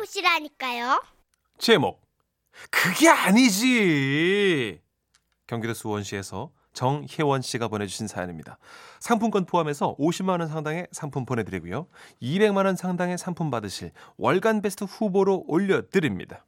만나보시라니까요. 제목 그게 아니지. 경기도 수원시에서 정혜원 씨가 보내주신 사연입니다. 상품권 포함해서 50만 원 상당의 상품 보내드리고요. 200만 원 상당의 상품 받으실 월간 베스트 후보로 올려드립니다.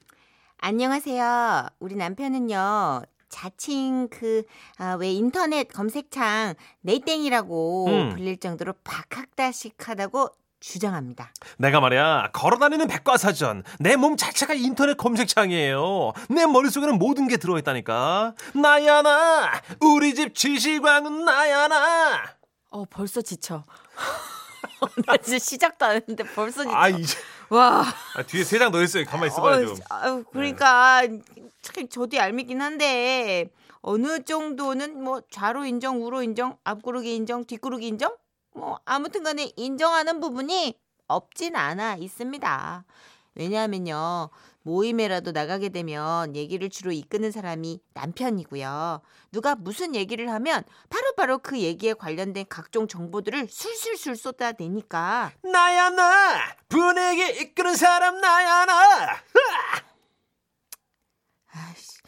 안녕하세요. 우리 남편은요. 자칭 그, 아, 왜 인터넷 검색창 네이땡이라고 음. 불릴 정도로 박학다식하다고 주장합니다. 내가 말이야 걸어다니는 백과사전 내 몸 자체가 인터넷 검색창이에요. 내 머릿속에는 모든 게 들어있다니까. 나야 나 우리 집 지시광은 나야 나. 어, 벌써 지쳐. 나 진짜 시작도 안 했는데 벌써 지쳐. 아 이제 와. 아, 뒤에 세장더 있어요. 가만히 있어봐요 어, 좀. 아유, 그러니까 참 저도 얄밉긴 한데 어느 정도는 뭐 좌로 인정, 우로 인정, 앞구르기 인정, 뒷구르기 인정? 뭐 아무튼 간에 인정하는 부분이 없진 않아 있습니다. 왜냐하면요 모임에라도 나가게 되면 얘기를 주로 이끄는 사람이 남편이고요. 누가 무슨 얘기를 하면 바로바로 그 얘기에 관련된 각종 정보들을 술술술 쏟아내니까 나야 나 분위기 이끄는 사람 나야 나. 아이씨.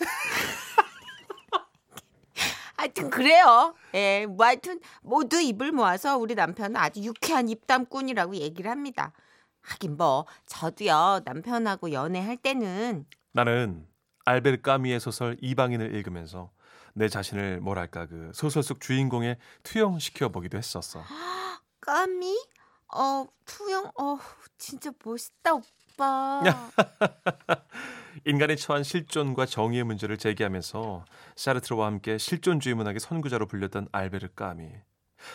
하여튼 그래요. 예, 뭐 하여튼 모두 입을 모아서 우리 남편은 아주 유쾌한 입담꾼이라고 얘기를 합니다. 하긴 뭐 저도요 남편하고 연애할 때는 나는 알베르 까미의 소설 이방인을 읽으면서 내 자신을 뭐랄까 그 소설 속 주인공에 투영시켜 보기도 했었어. 까미 어 투영 어 진짜 멋있다 오빠. 인간이 처한 실존과 정의의 문제를 제기하면서 사르트르와 함께 실존주의 문학의 선구자로 불렸던 알베르 까미.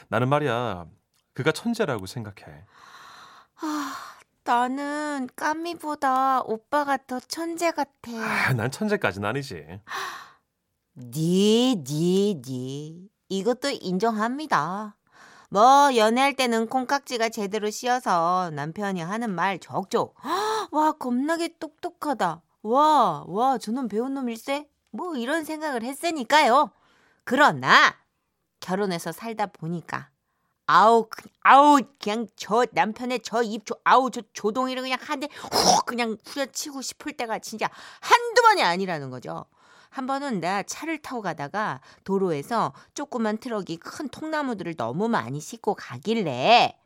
나는 말이야 그가 천재라고 생각해. 아, 나는 까미보다 오빠가 더 천재 같아. 아, 난 천재까지는 아니지. 네, 네, 네. 이것도 인정합니다. 뭐 연애할 때는 콩깍지가 제대로 씌어서 남편이 하는 말 적죠. 와 겁나게 똑똑하다. 와, 와 저놈 배운 놈일세? 뭐 이런 생각을 했으니까요. 그러나 결혼해서 살다 보니까 아우 그- 아우 그냥 저 남편의 저 입 아우 저 조동이를 그냥 한 대 훅 그냥 후려치고 싶을 때가 진짜 한두 번이 아니라는 거죠. 한 번은 내가 차를 타고 가다가 도로에서 조그만 트럭이 큰 통나무들을 너무 많이 싣고 가길래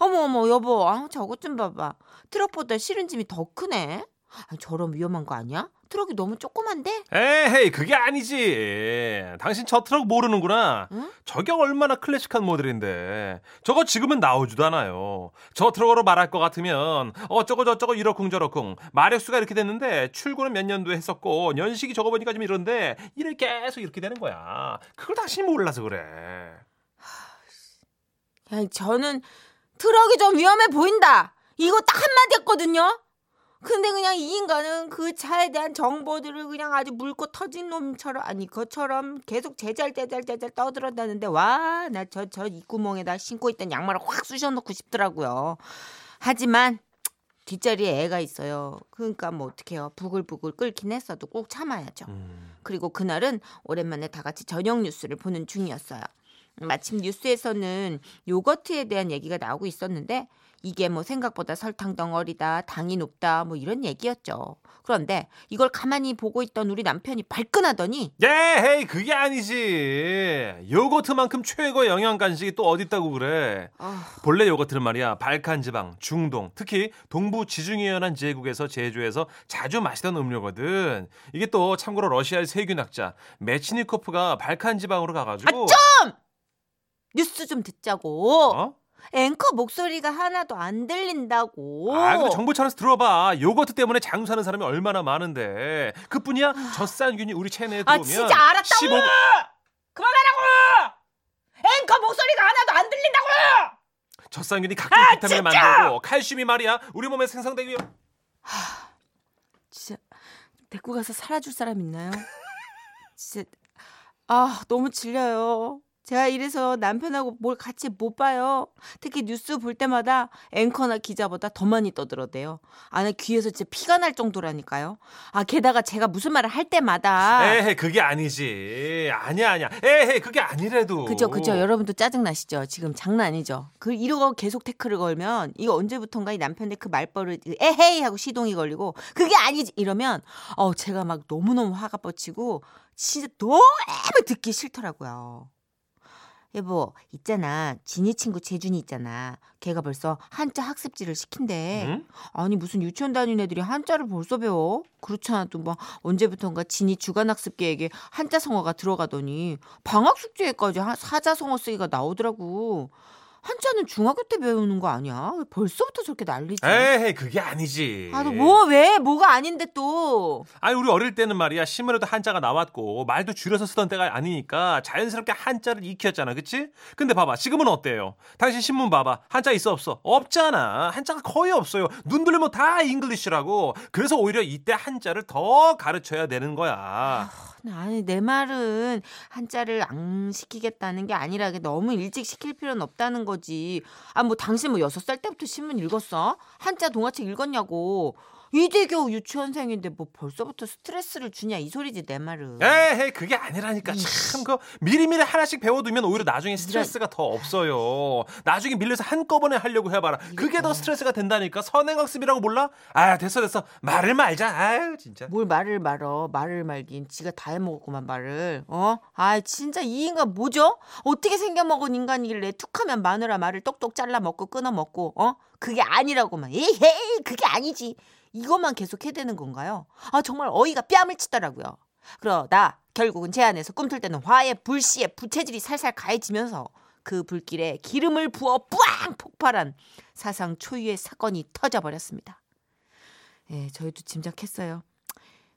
어머 어머 여보 아 저것 좀 봐봐 트럭보다 실은 짐이 더 크네 아, 저런 위험한 거 아니야? 트럭이 너무 조그만데? 에헤이 그게 아니지. 당신 저 트럭 모르는구나. 응? 저게 얼마나 클래식한 모델인데. 저거 지금은 나오지도 않아요. 저 트럭으로 말할 것 같으면 어쩌고 저쩌고 이러쿵저러쿵 마력수가 이렇게 됐는데 출고는 몇 년도에 했었고 연식이 저거 보니까 좀 이런데 일을 계속 이렇게 되는 거야. 그걸 당신이 몰라서 그래. 야, 저는 트럭이 좀 위험해 보인다. 이거 딱 한마디 했거든요. 근데 그냥 이 인간은 그 차에 대한 정보들을 그냥 아주 물고 터진 놈처럼 아니 그처럼 계속 제잘제잘제잘 떠들어다는데 와 나 저 저 입구멍에다 신고 있던 양말을 확 쑤셔놓고 싶더라고요. 하지만 뒷자리에 애가 있어요. 그러니까 뭐 어떡해요. 부글부글 끓긴 했어도 꼭 참아야죠. 음. 그리고 그날은 오랜만에 다 같이 저녁 뉴스를 보는 중이었어요. 마침 뉴스에서는 요거트에 대한 얘기가 나오고 있었는데 이게 뭐 생각보다 설탕 덩어리다, 당이 높다, 뭐 이런 얘기였죠. 그런데 이걸 가만히 보고 있던 우리 남편이 발끈하더니 에헤이 그게 아니지. 요거트만큼 최고 영양 간식이 또 어디 있다고 그래. 아, 본래 요거트는 말이야 발칸 지방, 중동, 특히 동부 지중해연안 제국에서 제조해서 자주 마시던 음료거든. 이게 또 참고로 러시아의 세균학자 메치니코프가 발칸 지방으로 가가지고 뉴스 좀 듣자고. 어? 앵커 목소리가 하나도 안 들린다고. 아, 그 정보 차려서 들어봐. 요거트 때문에 장사하는 사람이 얼마나 많은데. 그뿐이야. 젖산균이 우리 체내에 아 들어오면 진짜 알았다고. 15... 그만하라고. 앵커 목소리가 하나도 안 들린다고. 젖산균이 각종 아, 비타민을 진짜! 만들고 칼슘이 말이야. 우리 몸에 생성되기 위해 진짜 데리고 가서 살아줄 사람 있나요? 진짜 아 너무 질려요. 제가 이래서 남편하고 뭘 같이 못 봐요. 특히 뉴스 볼 때마다 앵커나 기자보다 더 많이 떠들어대요. 아, 나 귀에서 진짜 피가 날 정도라니까요. 아, 게다가 제가 무슨 말을 할 때마다. 에헤 그게 아니지. 아니야 아니야. 에헤 그게 아니래도. 그죠, 그죠. 여러분도 짜증 나시죠? 지금 장난 아니죠? 그, 이러고 계속 태클을 걸면, 이거 언제부턴가 이 남편의 그 말버릇, 에헤이! 하고 시동이 걸리고, 그게 아니지! 이러면, 어, 제가 막 너무너무 화가 뻗치고, 진짜 너무 듣기 싫더라고요. 여보, 있잖아. 진이 친구 재준이 있잖아. 걔가 벌써 한자 학습지를 시킨대. 응? 아니 무슨 유치원 다니는 애들이 한자를 벌써 배워? 그렇지 않아도 뭐 언제부턴가 진이 주간학습 계획에 한자 성어가 들어가더니 방학 숙제에까지 한- 사자성어 쓰기가 나오더라고. 한자는 중학교 때 배우는 거 아니야? 왜 벌써부터 저렇게 난리지? 에헤 그게 아니지. 아, 너 뭐 왜? 뭐가 아닌데 또? 아니 우리 어릴 때는 말이야 신문에도 한자가 나왔고 말도 줄여서 쓰던 때가 아니니까 자연스럽게 한자를 익혔잖아 그치? 근데 봐봐 지금은 어때요? 당신 신문 봐봐 한자 있어 없어? 없잖아 한자가 거의 없어요 눈 돌리면 다 English라고 그래서 오히려 이때 한자를 더 가르쳐야 되는 거야 아니 내 말은 한자를 안 시키겠다는 게 아니라 너무 일찍 시킬 필요는 없다는 거지. 아 뭐 당신 뭐 여섯 살 때부터 신문 읽었어? 한자 동화책 읽었냐고. 이제 겨우 유치원생인데 뭐 벌써부터 스트레스를 주냐 이 소리지 내 말은. 에헤 그게 아니라니까. 참 그 미리미리 하나씩 배워두면 오히려 나중에 스트레스가 더 없어요. 나중에 밀려서 한꺼번에 하려고 해봐라. 그게 더 스트레스가 된다니까. 선행학습이라고 몰라? 아 됐어 됐어. 말을 말자. 아유 진짜. 뭘 말을 말어. 말을 말긴. 지가 다 해먹었구만 말을. 어? 아 진짜 이 인간 뭐죠? 어떻게 생겨먹은 인간이길래 툭하면 마누라 말을 똑똑 잘라 먹고 끊어 먹고 어? 그게 아니라고만. 에헤이 그게 아니지 이것만 계속 해대는 건가요? 아 정말 어이가 뺨을 치더라고요 그러다 결국은 제 안에서 꿈틀 때는 화에 불씨에 부채질이 살살 가해지면서 그 불길에 기름을 부어 뿌앙 폭발한 사상 초유의 사건이 터져버렸습니다 예, 저희도 짐작했어요.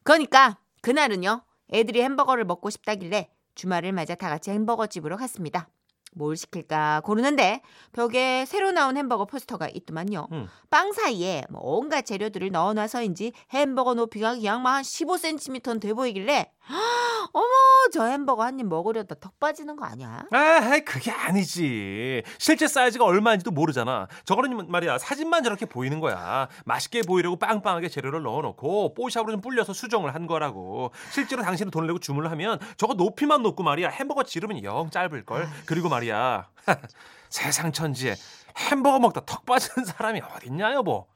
그러니까 그날은요. 애들이 햄버거를 먹고 싶다길래 주말을 맞아 다 같이 햄버거 집으로 갔습니다. 뭘 시킬까 고르는데 벽에 새로 나온 햄버거 포스터가 있더만요. 음. 빵 사이에 뭐 온갖 재료들을 넣어놔서인지 햄버거 높이가 그냥 막한 15cm는 돼 보이길래 어머 저 햄버거 한 입 먹으려다 턱 빠지는 거 아니야? 아, 그게 아니지. 실제 사이즈가 얼마인지도 모르잖아. 저거는 말이야 사진만 저렇게 보이는 거야. 맛있게 보이려고 빵빵하게 재료를 넣어놓고 뽀샵으로 좀 불려서 수정을 한 거라고. 실제로 당신은 돈을 내고 주문을 하면 저거 높이만 높고 말이야 햄버거 지름은 영 짧을 걸. 그리고 말이야 세상 천지에 햄버거 먹다 턱 빠지는 사람이 어딨냐 여보.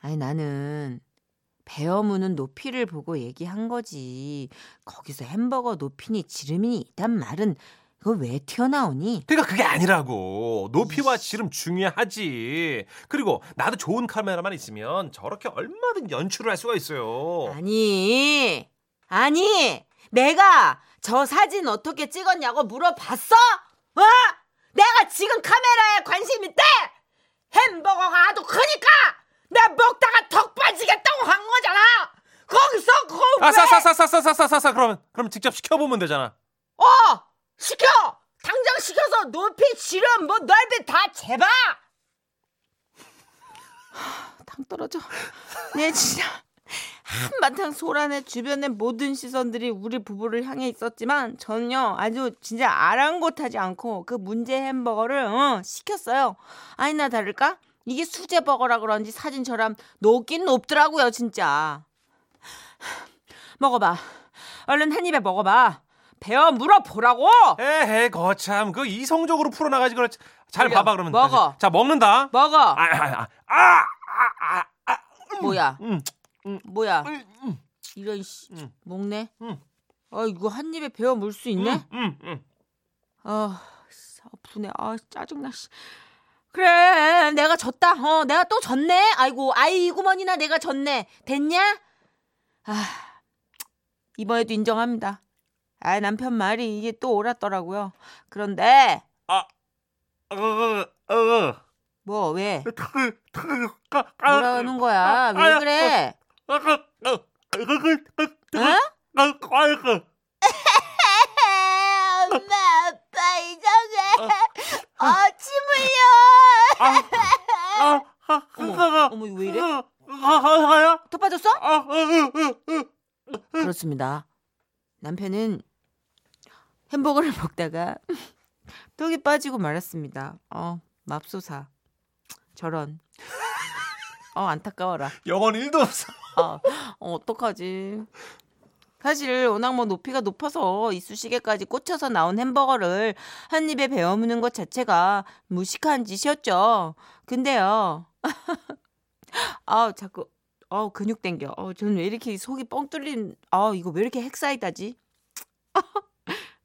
아니 나는 베어 무는 높이를 보고 얘기한 거지. 거기서 햄버거 높이니 지름이니 있단 말은 그거 왜 튀어나오니? 그러니까 그게 아니라고. 높이와 지름 중요하지. 그리고 나도 좋은 카메라만 있으면 저렇게 얼마든 연출을 할 수가 있어요. 아니, 아니, 내가 저 사진 어떻게 찍었냐고 물어봤어? 어? 내가 지금 카메라에 관심 있대? 햄버거가 아주 크니까 나 먹다가 턱 빠지겠다고 한 거잖아. 거기서 그걸 왜? 아, 싸싸싸싸싸싸싸싸 그러면 그럼 직접 시켜보면 되잖아. 어, 시켜. 당장 시켜서 높이, 지름, 뭐 넓이 다 재봐. 당 떨어져. 네 진짜 한바탕 소란에 주변의 모든 시선들이 우리 부부를 향해 있었지만 전혀 아주 진짜 아랑곳하지 않고 그 문제 햄버거를 어, 시켰어요. 아니나 다를까 이게 수제 버거라 그런지 사진처럼 높긴 높더라고요 진짜. 먹어봐. 얼른 한 입에 먹어봐. 베어 물어보라고. 에헤 거참 그 이성적으로 풀어나가지 그렇지. 잘 올려. 봐봐 그러면. 먹어. 다시. 자 먹는다. 먹어. 아, 아, 아, 아, 아, 아, 뭐야? 음, 뭐야? 음, 음, 이런 씨 음. 먹네. 음. 아 이거 한 입에 베어 물 수 있네. 음, 음. 아 씨, 아프네. 아 짜증나. 씨. 그래 내가 졌다. 어 내가 또 졌네. 아이고 아이구머니나 내가 졌네. 됐냐? 아 이번에도 인정합니다. 아 남편 말이 이게 또 옳았더라고요. 그런데 어, 어, 어. 뭐 왜? 뭐라는 거야? 왜 그래? 어, 어, 어, 어? 엄마 아빠 이상해. 아침 흘려. 아, 아, 아, 어머, 아, 어머 왜 이래? 아, 아, 아, 더 빠졌어? 아, 아, 아, 아, 아. 그렇습니다. 남편은 햄버거를 먹다가 턱이 빠지고 말았습니다. 어, 맙소사. 저런. 어, 안타까워라. 영혼 1도 없어. 어, 어, 어떡하지? 사실 워낙 뭐 높이가 높아서 이쑤시개까지 꽂혀서 나온 햄버거를 한 입에 베어 무는 것 자체가 무식한 짓이었죠. 근데요. 아, 자꾸 어, 근육 땡겨. 어, 저는 왜 이렇게 속이 뻥 뚫린 아, 이거 왜 이렇게 헥사이다지?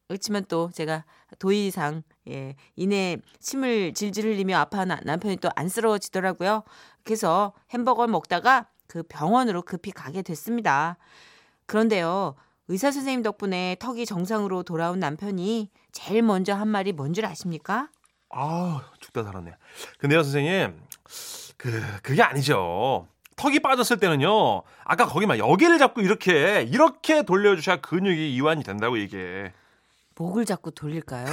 그렇지만 또 제가 도의상 예, 이내 침을 질질 흘리며 아파하는 남편이 또 안쓰러워지더라고요. 그래서 햄버거를 먹다가 그 병원으로 급히 가게 됐습니다. 그런데요. 의사 선생님 덕분에 턱이 정상으로 돌아온 남편이 제일 먼저 한 말이 뭔 줄 아십니까? 아, 죽다 살았네. 근데요, 선생님. 그 그게 아니죠. 턱이 빠졌을 때는요. 아까 거기만 여기를 잡고 이렇게 이렇게 돌려 주셔야 근육이 이완이 된다고 이게. 목을 자꾸 돌릴까요?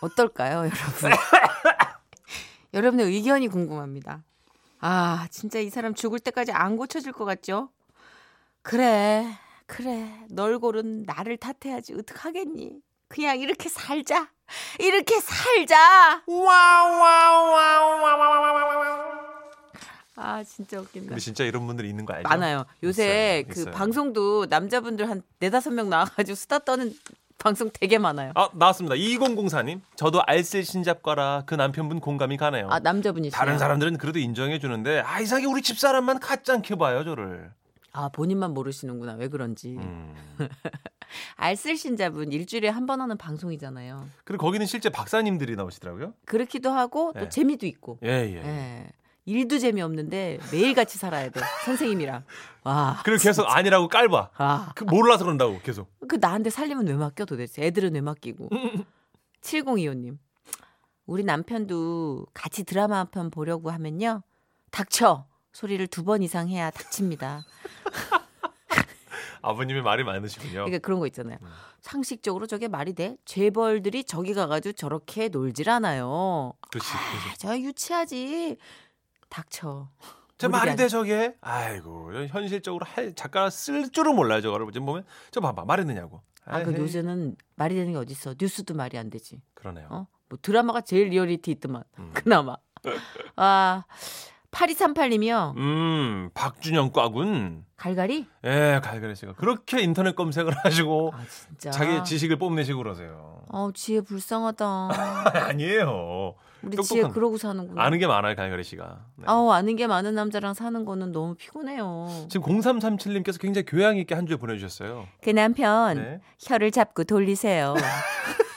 어떨까요, 여러분? 여러분의 의견이 궁금합니다. 아, 진짜 이 사람 죽을 때까지 안 고쳐질 것 같죠? 그래, 그래. 널 고른 나를 탓해야지. 어떡하겠니? 그냥 이렇게 살자. 이렇게 살자. 아, 진짜 웃긴다. 근데 진짜 이런 분들이 있는 거 알죠? 많아요. 요새 있어요, 그 있어요. 방송도 남자분들 한 네다섯 명 나와가지고 수다 떠는 방송 되게 많아요. 아, 나왔습니다. 2004님. 저도 알쓸 신잡과라 그 남편분 공감이 가네요. 아, 남자분이시요 다른 사람들은 그래도 인정해 주는데 아 이상하게 우리 집사람만 가짜않게 봐요 저를. 아, 본인만 모르시는구나. 왜 그런지. 음. 알쓸신잡은 일주일에 한 번 하는 방송이잖아요. 그리고 거기는 실제 박사님들이 나오시더라고요. 그렇기도 하고 또 네. 재미도 있고. 예 예. 예. 일도 재미없는데 매일 같이 살아야 돼. 선생님이랑. 와. 그리고 계속 아니라고 깔봐. 아. 그 몰라서 그런다고 계속. 그 나한테 살림은 왜 맡겨 도대체? 애들은 왜 맡기고? 7025님. 우리 남편도 같이 드라마 한 편 보려고 하면요. 닥쳐. 소리를 두 번 이상 해야 닥칩니다. 아버님의 말이 많으시군요. 그러니까 그런 거 있잖아요. 음. 상식적으로 저게 말이 돼? 재벌들이 저기 가가지고 저렇게 놀질 않아요. 그렇지. 아, 저 유치하지. 닥쳐. 저 말이 안- 돼 저게? 아이고 현실적으로 할 작가가 쓸 줄은 몰라요 저거를 보면 저 봐봐 말했느냐고. 아, 그 요새는 말이 되는 게 어딨어. 뉴스도 말이 안 되지. 그러네요. 어? 뭐 드라마가 제일 리얼리티 있더만. 음. 그나마. 아, 8238님이요. 음 박준영 꽈군. 갈갈이? 예 갈갈이 씨가 그렇게 인터넷 검색을 하시고 아. 자기 지식을 뽐내시고 그러세요. 어, 지혜 불쌍하다. 아니에요. 우리 지혜 그러고 사는구나. 아는 게 많아요 갈갈이 씨가. 네. 아우, 아는 게 많은 남자랑 사는 거는 너무 피곤해요. 지금 0337님께서 굉장히 교양 있게 한 줄 보내주셨어요. 그 남편, 네. 혀를 잡고 돌리세요.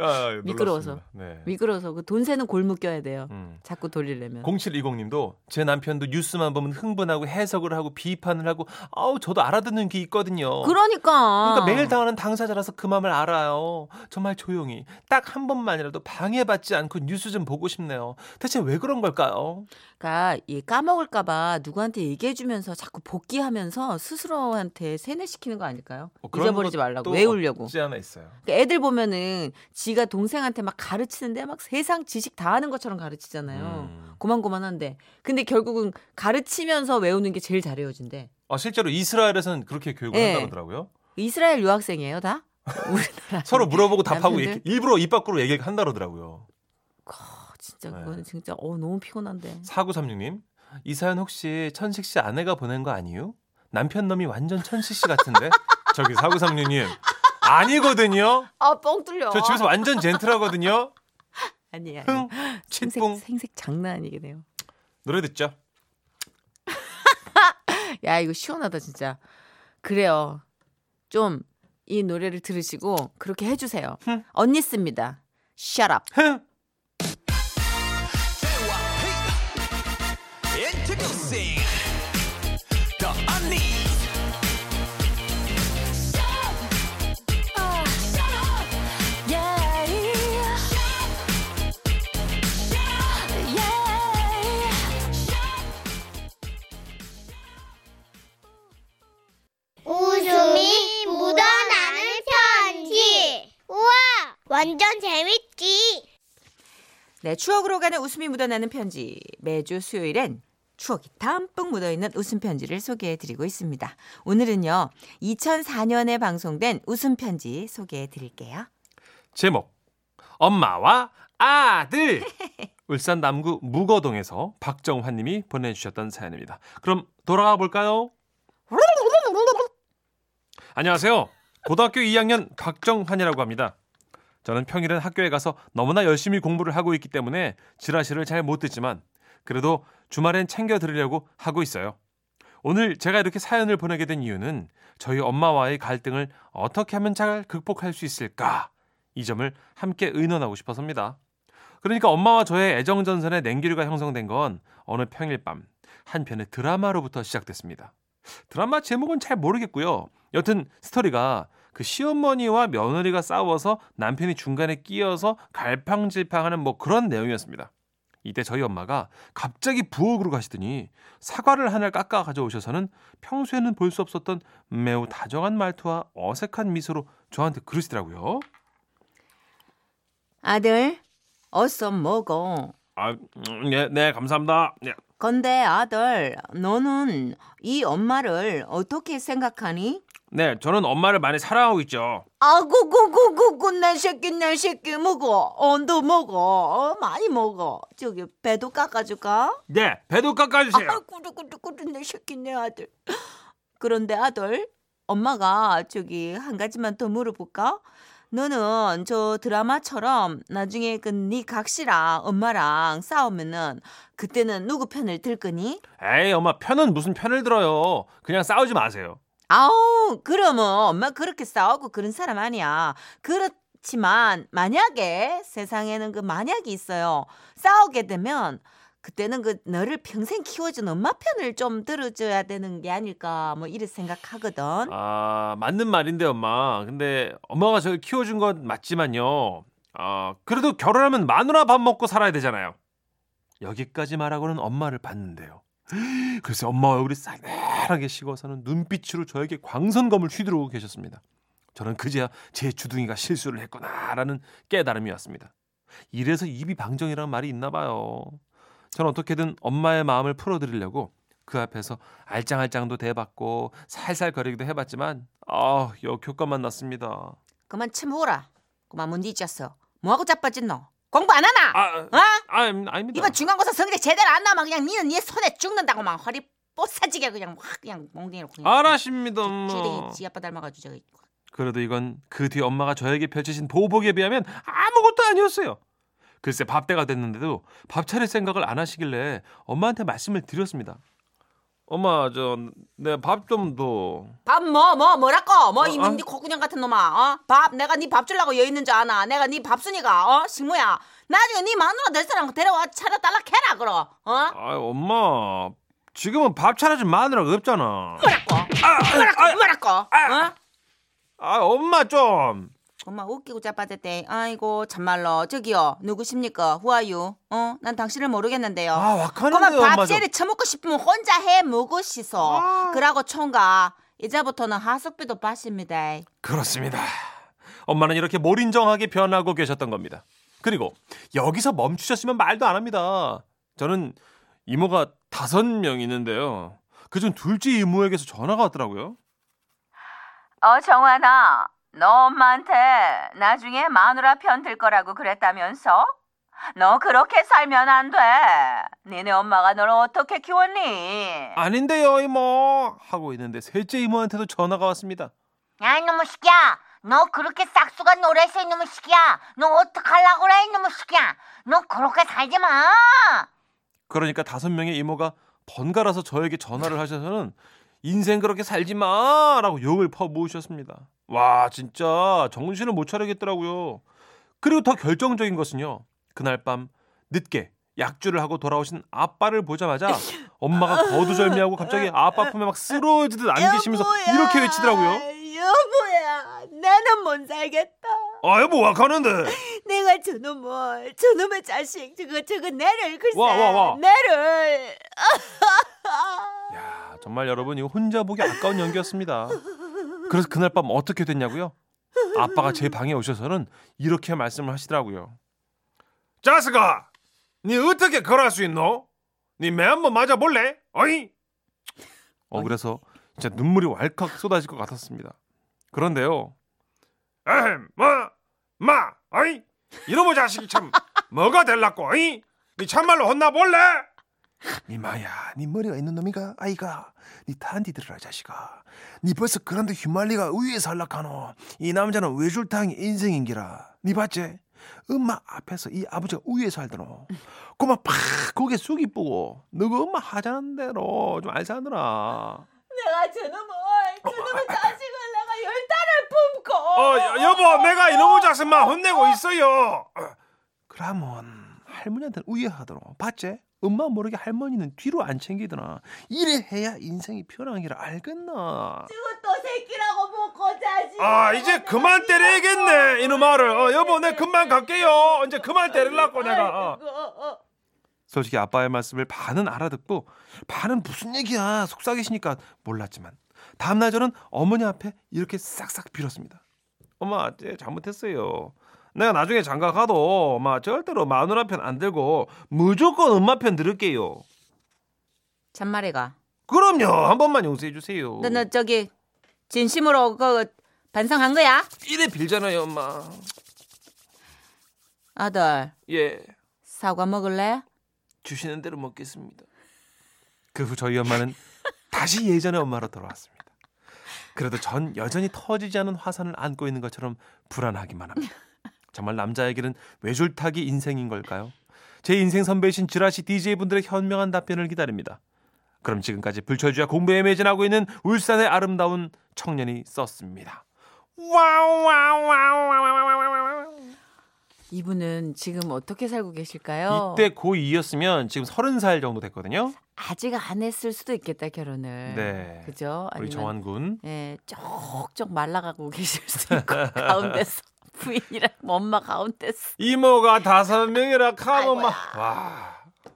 야, 미끄러워서. 네. 미끄러워서 그 돈 세는 골무 껴야 돼요. 음. 자꾸 돌리려면. 0720님도 제 남편도 뉴스만 보면 흥분하고 해석을 하고 비판을 하고 아우 저도 알아듣는 게 있거든요. 그러니까. 그러니까 매일 당하는 당사자라서 그 마음을 알아요. 정말 조용히 딱 한 번만이라도 방해받지 않고 뉴스 좀 보고 싶네요. 대체 왜 그런 걸까요? 그러니까 이 까먹을까봐 누구한테 얘기해주면서 자꾸 복귀하면서 스스로한테 세뇌시키는 거 아닐까요? 뭐 그런 잊어버리지 말라고 외우려고. 없지 않아 있어요. 그러니까 애들 보면은 지가 동생한테 막 가르치는데 막 세상 지식 다 아는 것처럼 가르치잖아요. 음. 고만고만한데. 근데 결국은 가르치면서 외우는 게 제일 잘 외워진대. 아, 실제로 이스라엘에서는 그렇게 교육을 네. 한다고 하더라고요. 이스라엘 유학생이에요, 다? 서로 물어보고 답하고? 이렇게 일부러 입 밖으로 얘기를 한다 그러더라고요. 진짜 네. 그거는 진짜 어 너무 피곤한데. 4936님, 이 사연 혹시 천식 씨 아내가 보낸 거 아니에요? 남편 놈이 완전 천식 씨 같은데? 저기 4936님, 아니거든요? 아, 뻥 뚫려. 저 집에서 완전 젠틀하거든요? 아니야. 흥, 생색. 생색 장난 아니겠네요. 노래 듣죠? 야, 이거 시원하다, 진짜. 그래요. 좀 이 노래를 들으시고 그렇게 해주세요. 흠. 언니 씁니다. Shut up. 흥! 완전 재밌지. 네, 추억으로 가는 웃음이 묻어나는 편지. 매주 수요일엔 추억이 담뿍 묻어있는 웃음 편지를 소개해드리고 있습니다. 오늘은요 2004년에 방송된 웃음 편지 소개해드릴게요. 제목 엄마와 아들 울산 남구 무거동에서 박정환 님이 보내주셨던 사연입니다. 그럼 돌아가 볼까요? 안녕하세요. 고등학교 2학년 박정환이라고 합니다. 저는 평일엔 학교에 가서 너무나 열심히 공부를 하고 있기 때문에 지라시를 잘 못 듣지만 그래도 주말엔 챙겨 들으려고 하고 있어요. 오늘 제가 이렇게 사연을 보내게 된 이유는 저희 엄마와의 갈등을 어떻게 하면 잘 극복할 수 있을까? 이 점을 함께 의논하고 싶어서입니다. 그러니까 엄마와 저의 애정전선의 냉기류가 형성된 건 어느 평일 밤 한 편의 드라마로부터 시작됐습니다. 드라마 제목은 잘 모르겠고요. 여튼 스토리가 그 시어머니와 며느리가 싸워서 남편이 중간에 끼어서 갈팡질팡하는 뭐 그런 내용이었습니다. 이때 저희 엄마가 갑자기 부엌으로 가시더니 사과를 하나를 깎아 가져오셔서는 평소에는 볼 수 없었던 매우 다정한 말투와 어색한 미소로 저한테 그러시더라고요. 아들 어서 먹어. 아, 음, 네, 네, 감사합니다. 네. 건데 아들 너는 이 엄마를 어떻게 생각하니? 네, 저는 엄마를 많이 사랑하고 있죠. 아구구구구구 내 새끼 내 새끼 먹어 언도 먹어 어, 많이 먹어 저기 배도 깎아줄까? 네, 배도 깎아주세요. 아 꾸르꾸르꾸르 내 새끼 내 아들 그런데 아들 엄마가 저기 한 가지만 더 물어볼까? 너는 저 드라마처럼 나중에 그 네 각시랑 엄마랑 싸우면은 그때는 누구 편을 들 거니? 에이, 엄마 편은 무슨 편을 들어요. 그냥 싸우지 마세요. 아우 그러면 엄마 그렇게 싸우고 그런 사람 아니야. 그렇지만 만약에 세상에는 그 만약이 있어요. 싸우게 되면 그때는 그 너를 평생 키워준 엄마 편을 좀 들어줘야 되는 게 아닐까 뭐 이렇게 생각하거든. 아, 맞는 말인데, 엄마. 근데 엄마가 저를 키워준 건 맞지만요. 아, 그래도 결혼하면 마누라 밥 먹고 살아야 되잖아요. 여기까지 말하고는 엄마를 봤는데요. 글쎄 엄마 얼굴이 싸늘하게 식어서는 눈빛으로 저에게 광선검을 휘두르고 계셨습니다. 저는 그제야 제 주둥이가 실수를 했구나라는 깨달음이었습니다. 이래서 입이 방정이라는 말이 있나 봐요. 전 어떻게든 엄마의 마음을 풀어드리려고 그 앞에서 알짱알짱도 대봤고 살살거리기도 해봤지만 아 역효과만 났습니다. 그만 침묵어라. 그만 문 뒤졌어. 뭐하고 자빠진 너? 공부 안 하나? 아, 어? 아 아닙니다. 이번 중간고사 성적 제대로 안 나면 그냥 니는 네 손에 죽는다고 막 허리 뽀사지게 그냥 확 그냥 몽둥이로 그냥 알았습니다, 엄마. 쭈댕이 지 아빠 닮아가지고 저기 그래도 이건 그 뒤 엄마가 저에게 펼치신 보복에 비하면 아무것도 아니었어요. 글쎄 밥 때가 됐는데도 밥 차릴 생각을 안 하시길래 엄마한테 말씀을 드렸습니다. 엄마 저 내 밥 좀 더. 밥 뭐 뭐 뭐 라고 뭐 어, 이문 어? 네 코구냥 같은 놈아 어? 밥 내가 네 밥 주려고 여기 있는 줄 아나 내가 네 밥순이가 어 식모야 나중에 네 마누라 될 사람 데려와 차려 달라 캐라 그럼 어아 엄마 지금은 밥 차려준 마누라가 없잖아. 뭐라고 아, 뭐라고 아, 뭐라고 어아 엄마 좀. 엄마 웃기고 자빠졌대 아이고 참말로 저기요 누구십니까 후아유 어 난 당신을 모르겠는데요 아 그만 엄마 좀. 밥제를 처먹고 싶으면 혼자 해 먹으시소 아. 그러고 총각 이제부터는 하숙비도 빠십니다 그렇습니다. 엄마는 이렇게 몰인정하게 변하고 계셨던 겁니다. 그리고 여기서 멈추셨으면 말도 안 합니다. 저는 이모가 다섯 명 있는데요. 그중 둘째 이모에게서 전화가 왔더라고요. 어, 정환아, 너 엄마한테 나중에 마누라 편 들 거라고 그랬다면서? 너 그렇게 살면 안 돼. 니네 엄마가 너를 어떻게 키웠니? 아닌데요, 이모. 하고 있는데 셋째 이모한테도 전화가 왔습니다. 야 이놈의 새끼야 너 그렇게 싹수가 노래서 이놈의 새끼야 너 어떡하려고 그래 이놈의 새끼야 너 그렇게 살지 마 그러니까 다섯 명의 이모가 번갈아서 저에게 전화를 하셔서는 인생 그렇게 살지 마 라고 욕을 퍼부으셨습니다. 와 진짜 정신을 못 차리겠더라고요. 그리고 더 결정적인 것은요. 그날 밤 늦게 약주를 하고 돌아오신 아빠를 보자마자 엄마가 거두절미하고 갑자기 아빠 품에 막 쓰러지듯 안기시면서 이렇게 외치더라고요. 여보야, 나는 못 살겠다. 아 여보 와 가는데. 내가 저놈을, 저놈의 자식, 저거, 저거, 내를, 글쎄, 와, 와, 와. 내를. 야 정말 여러분 이거 혼자 보기 아까운 연기였습니다. 그래서 그날 밤 어떻게 됐냐고요? 아빠가 제 방에 오셔서는 이렇게 말씀을 하시더라고요. 자스가, 네 어떻게 그럴 수 있노? 니매 한번 맞아볼래? 어이? 어 그래서 진짜 눈물이 왈칵 쏟아질 것 같았습니다. 그런데요. 에헴, 뭐, 마, 어이? 이놈의 자식이 참 뭐가 될라고, 어이? 니 참말로 혼나 볼래? 니 마야, 니 머리가 있는 놈이가 아이가, 니 탄디 들으라 자식아. 니 벌써 그런데 휘말리가 위에 살락하노. 이 남자는 외줄탕이 인생인기라. 니 봤지? 엄마 앞에서 이 아버지가 위에 살더노. 그만 팍 고개 쑥 이쁘고 너가 엄마 하자는 대로 좀 알사느라. 내가 저놈을 내가 열 달을 품고. 어 여- 여보 내가 이놈의 자식만 혼내고 있어요. 그러면 할머니한테는 우애하도록 봤지? 엄마 모르게 할머니는 뒤로 안 챙기더나. 이래 해야 인생이 편하기를 알겠나? 그것도 새끼라고 먹고 자식. 아 이제 그만 때려야겠네 이놈아를. 어, 여보 내 금방 갈게요. 이제 그만 때리려고 내가. 어. 솔직히 아빠의 말씀을 반은 알아듣고 반은 무슨 얘기야 속삭이시니까 몰랐지만 다음날 저는 어머니 앞에 이렇게 싹싹 빌었습니다. 엄마 제 잘못했어요. 내가 나중에 장가 가도 엄마 절대로 마누라 편 안 들고 무조건 엄마 편 들을게요. 참말해가. 그럼요 한 번만 용서해 주세요. 너, 너 저기 진심으로 그 반성한 거야? 이래 빌잖아요 엄마. 아들 예 사과 먹을래? 주시는 대로 먹겠습니다. 그 후 저희 엄마는 다시 예전의 엄마로 돌아왔습니다. 그래도 전 여전히 터지지 않은 화산을 안고 있는 것처럼 불안하기만 합니다. 정말 남자에게는 외줄타기 인생인 걸까요? 제 인생 선배이신 지라시 DJ분들의 현명한 답변을 기다립니다. 그럼 지금까지 불철주야 공부에 매진하고 있는 울산의 아름다운 청년이 썼습니다. wow wow wow wow wow 이분은 지금 어떻게 살고 계실까요? 이때 고2였으면 지금 30살 정도 됐거든요. 아직 안 했을 수도 있겠다 결혼을. 네. 그죠? 우리 아니면 정환군. 예, 쪽쪽 말라가고 계실 수도 있고 가운데서 부인이랑 엄마 가운데서 이모가 다섯 명이라. 아이고야. 와.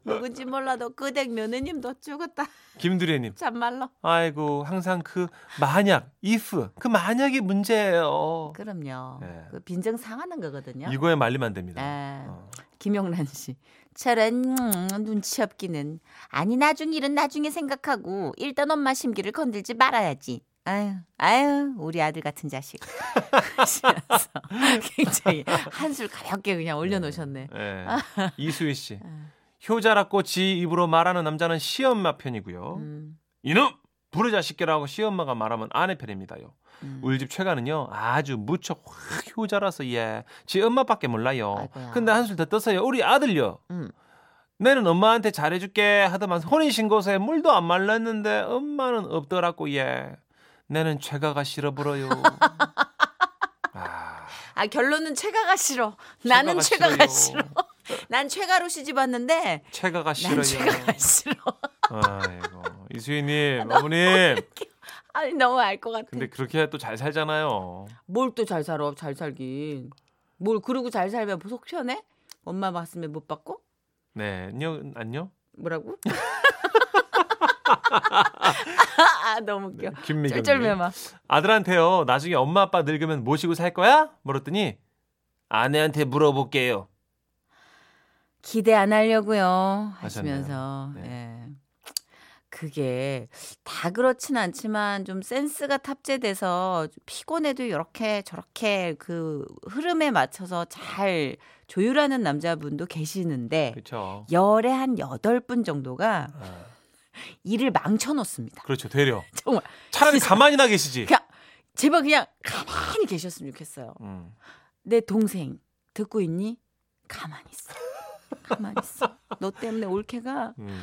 누군지 몰라도 그댁 며느님도 죽었다. 김두래님. 참말로. 아이고 항상 그 만약, if 그 만약이 문제예요. 그럼요. 네. 그 빈정 상하는 거거든요. 이거에 말리면 안 됩니다. 예. 어. 김용란 씨. 저런 음, 눈치 없기는. 아니 나중 일은 나중에 생각하고 일단 엄마 심기를 건들지 말아야지. 아유, 아유, 우리 아들 같은 자식. 굉장히 한술 가볍게 그냥 올려놓으셨네. 예. 이수희 씨. 음. 효자랍고 지 입으로 말하는 남자는 시엄마 편이고요. 음, 이놈 부르 자식이라고 시엄마가 말하면 아내 편입니다요. 음. 우리 집 최가는요 아주 무척 확 효자라서 예, 지 엄마밖에 몰라요. 아이고야. 근데 한술 더 떠서요 우리 아들요. 음. 내는 엄마한테 잘해줄게 하더만 혼인신고서에 물도 안 말랐는데 엄마는 없더라고 얘. 내는 최가가 싫어 불어요. 아, 아 결론은 최가가 싫어. 나는 최가가 싫어. 난 최가로 시집 왔는데 최가가 난 싫어요. 최가가 싫어. 아이고 이수희님 어머님. 아니 너무 알 것 같아. 근데 그렇게 또 잘 살잖아요. 뭘 또 잘 살아? 잘 살긴. 뭘 그러고 잘 살면 속 편해? 엄마 말씀에 못 받고? 네, 안녕 안녕. 뭐라고? 아 너무 웃겨. 김미경. 쩔쩔매마. 아들한테요. 나중에 엄마 아빠 늙으면 모시고 살 거야? 물었더니 아내한테 물어볼게요. 기대 안 하려고요. 하시면서 네. 예. 그게 다 그렇진 않지만 좀 센스가 탑재돼서 좀 피곤해도 이렇게 저렇게 그 흐름에 맞춰서 잘 조율하는 남자분도 계시는데 그렇죠. 열에 한 여덟 분 정도가 아, 일을 망쳐놓습니다. 그렇죠. 되려. 정말 차라리 진짜. 가만히 나 계시지. 그냥 제발 그냥 가만히 계셨으면 좋겠어요. 음. 내 동생 듣고 있니? 가만히 있어. 가만히 있어. 너 때문에 올케가 음,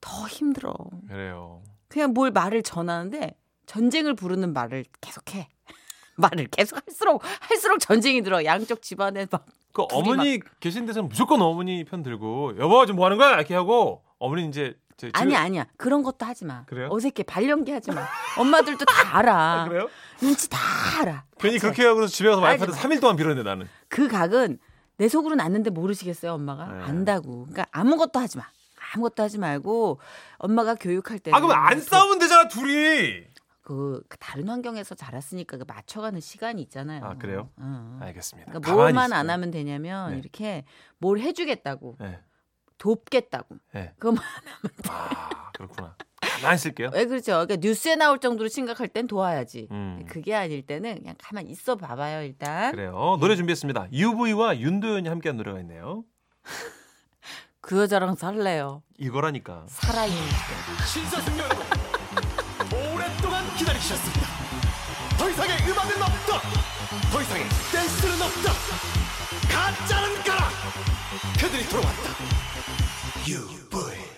더 힘들어. 그래요. 그냥 뭘 말을 전하는데 전쟁을 부르는 말을 계속해. 말을 계속 할수록 할수록 전쟁이 들어. 양쪽 집안에 막 그 어머니 계신 데서는 무조건 어머니 편 들고 여보 지금 뭐 하는 거야 이렇게 하고 어머니 이제 저 집에- 아니야 아니야 그런 것도 하지 마. 그래요? 어색해 발연기 하지 마. 엄마들도 다 알아. 아, 그래요? 눈치 다 알아. 괜히. 그렇게 하고 집에 가서 와이프한테 알지 3일 동안 빌었는데 나는. 그 각은 내 속으로 났는데 모르시겠어요 엄마가 네. 안다고. 그러니까 아무것도 하지 마. 아무것도 하지 말고 엄마가 교육할 때는 아 그럼 안 싸우면 되잖아 둘이. 그 다른 환경에서 자랐으니까 그 맞춰가는 시간이 있잖아요. 아, 그래요? 어. 알겠습니다. 그러니까 뭐만 있어요. 안 하면 되냐면 네. 이렇게 뭘 해주겠다고 네. 돕겠다고. 네. 그만. 아, 그렇구나. 가만히 있을게요. 왜 그렇죠? 그러니까 뉴스에 나올 정도로 심각할 땐 도와야지. 음. 그게 아닐 때는 그냥 가만 있어 봐봐요 일단. 그래요. 노래 준비했습니다. UV와 윤도현이 함께한 노래가 있네요. 그 여자랑 살래요. 이거라니까. 살아있는 시대. 신사승 여러분 오랫동안 기다리셨습니다 더 이상의 음악은 없다 더 이상의 댄스는 없다 가짜는 가라 그들이 돌아왔다 You